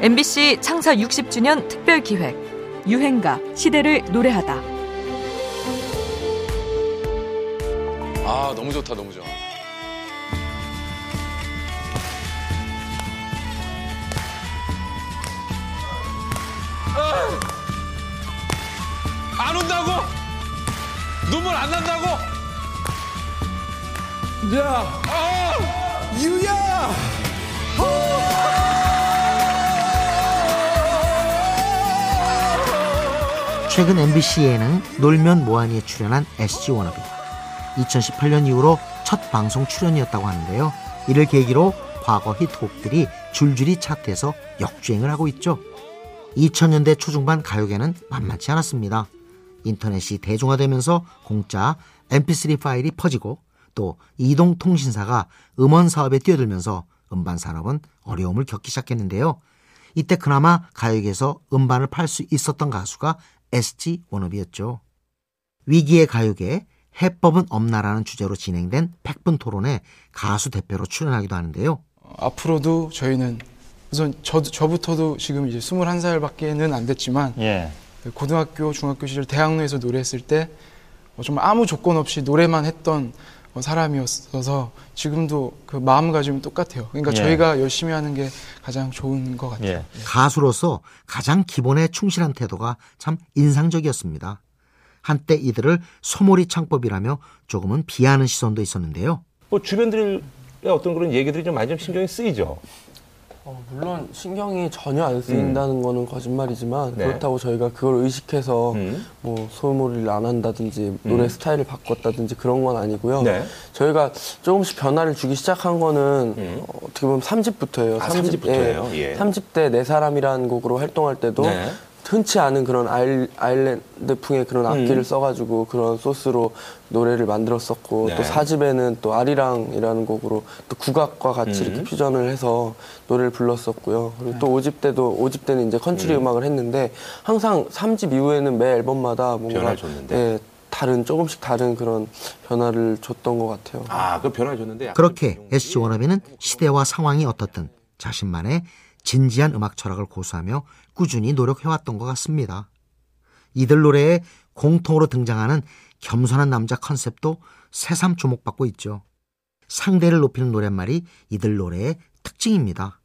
MBC 창사 60주년 특별 기획 유행가 시대를 노래하다. 아 너무 좋다 너무 좋아. 안 온다고? 눈물 안 난다고? 야, 아! 유야! 최근 MBC 예능 놀면 뭐하니에 출연한 SG 워너비. 2018년 이후로 첫 방송 출연이었다고 하는데요. 이를 계기로 과거 히트곡들이 줄줄이 차트에서 역주행을 하고 있죠. 2000년대 초중반 가요계는 만만치 않았습니다. 인터넷이 대중화되면서 공짜 mp3 파일이 퍼지고 또 이동통신사가 음원 사업에 뛰어들면서 음반 산업은 어려움을 겪기 시작했는데요. 이때 그나마 가요계에서 음반을 팔 수 있었던 가수가 SG 워너비였죠. 위기의 가요계 해법은 없나라는 주제로 진행된 100분 토론에 가수 대표로 출연하기도 하는데요. 앞으로도 저희는 우선 저, 저부터도 지금 이제 21살밖에는 안 됐지만 예. 고등학교, 중학교 시절 대학로에서 노래했을 때 어, 정말 아무 조건 없이 노래만 했던 어, 사람이었어서 지금도 그 마음가짐은 똑같아요. 그러니까 예. 저희가 열심히 하는 게 가장 좋은 것 같아요. 예. 가수로서 가장 기본에 충실한 태도가 참 인상적이었습니다. 한때 이들을 소몰이 창법이라며 조금은 비하하는 시선도 있었는데요. 뭐 주변들의 어떤 그런 얘기들이 좀 많이 좀 신경이 쓰이죠. 어, 물론 신경이 전혀 안 쓰인다는 거는 거짓말이지만 네. 그렇다고 저희가 그걸 의식해서 음. 뭐 소몰이를 안 한다든지 노래 스타일을 바꿨다든지 그런 건 아니고요. 네. 저희가 조금씩 변화를 주기 시작한 거는 음. 어, 어떻게 보면 3집부터예요. 아, 3집 부터예요? 예. 3집 때 내 사람이라는 곡으로 활동할 때도 네. 흔치 않은 그런 아일, 아일랜드풍의 그런 악기를 음. 써가지고 그런 소스로 노래를 만들었었고 네. 또 4집에는 또 아리랑이라는 곡으로 또 국악과 같이 음. 이렇게 퓨전을 해서 노래를 불렀었고요. 그리고 또 5집 때도 5집 때는 이제 컨트리 음. 악을 했는데 항상 3집 이후에는 매 앨범마다 뭔가 변화를 줬는데. 예, 다른 조금씩 다른 그런 변화를 줬던 것 같아요. 아, 그 변화 줬는데 그렇게 좀- SG 워너비는 시대와 상황이 어떻든 자신만의 진지한 음악 철학을 고수하며 꾸준히 노력해왔던 것 같습니다. 이들 노래에 공통으로 등장하는 겸손한 남자 컨셉도 새삼 주목받고 있죠. 상대를 높이는 노랫말이 이들 노래의 특징입니다.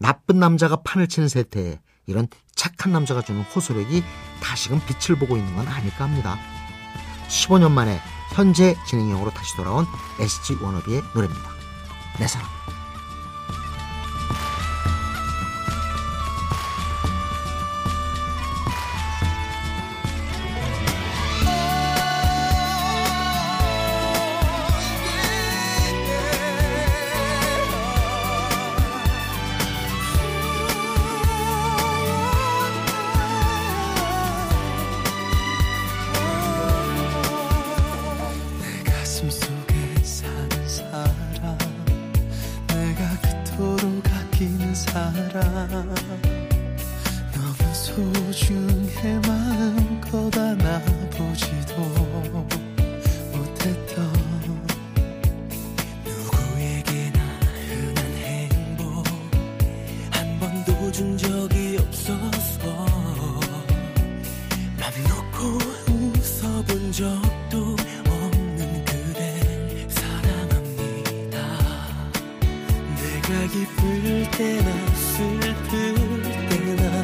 나쁜 남자가 판을 치는 세태에 이런 착한 남자가 주는 호소력이 다시금 빛을 보고 있는 건 아닐까 합니다. 15년 만에 현재 진행형으로 다시 돌아온 SG 워너비의 노래입니다. 내 사랑. 사람 너무 소중해 마음껏 안아보지도 못했던 누구에게나 흔한 행복 한 번도 준 적이 없어서 맘 놓고 웃어본 적 기쁠 때나 슬플 때나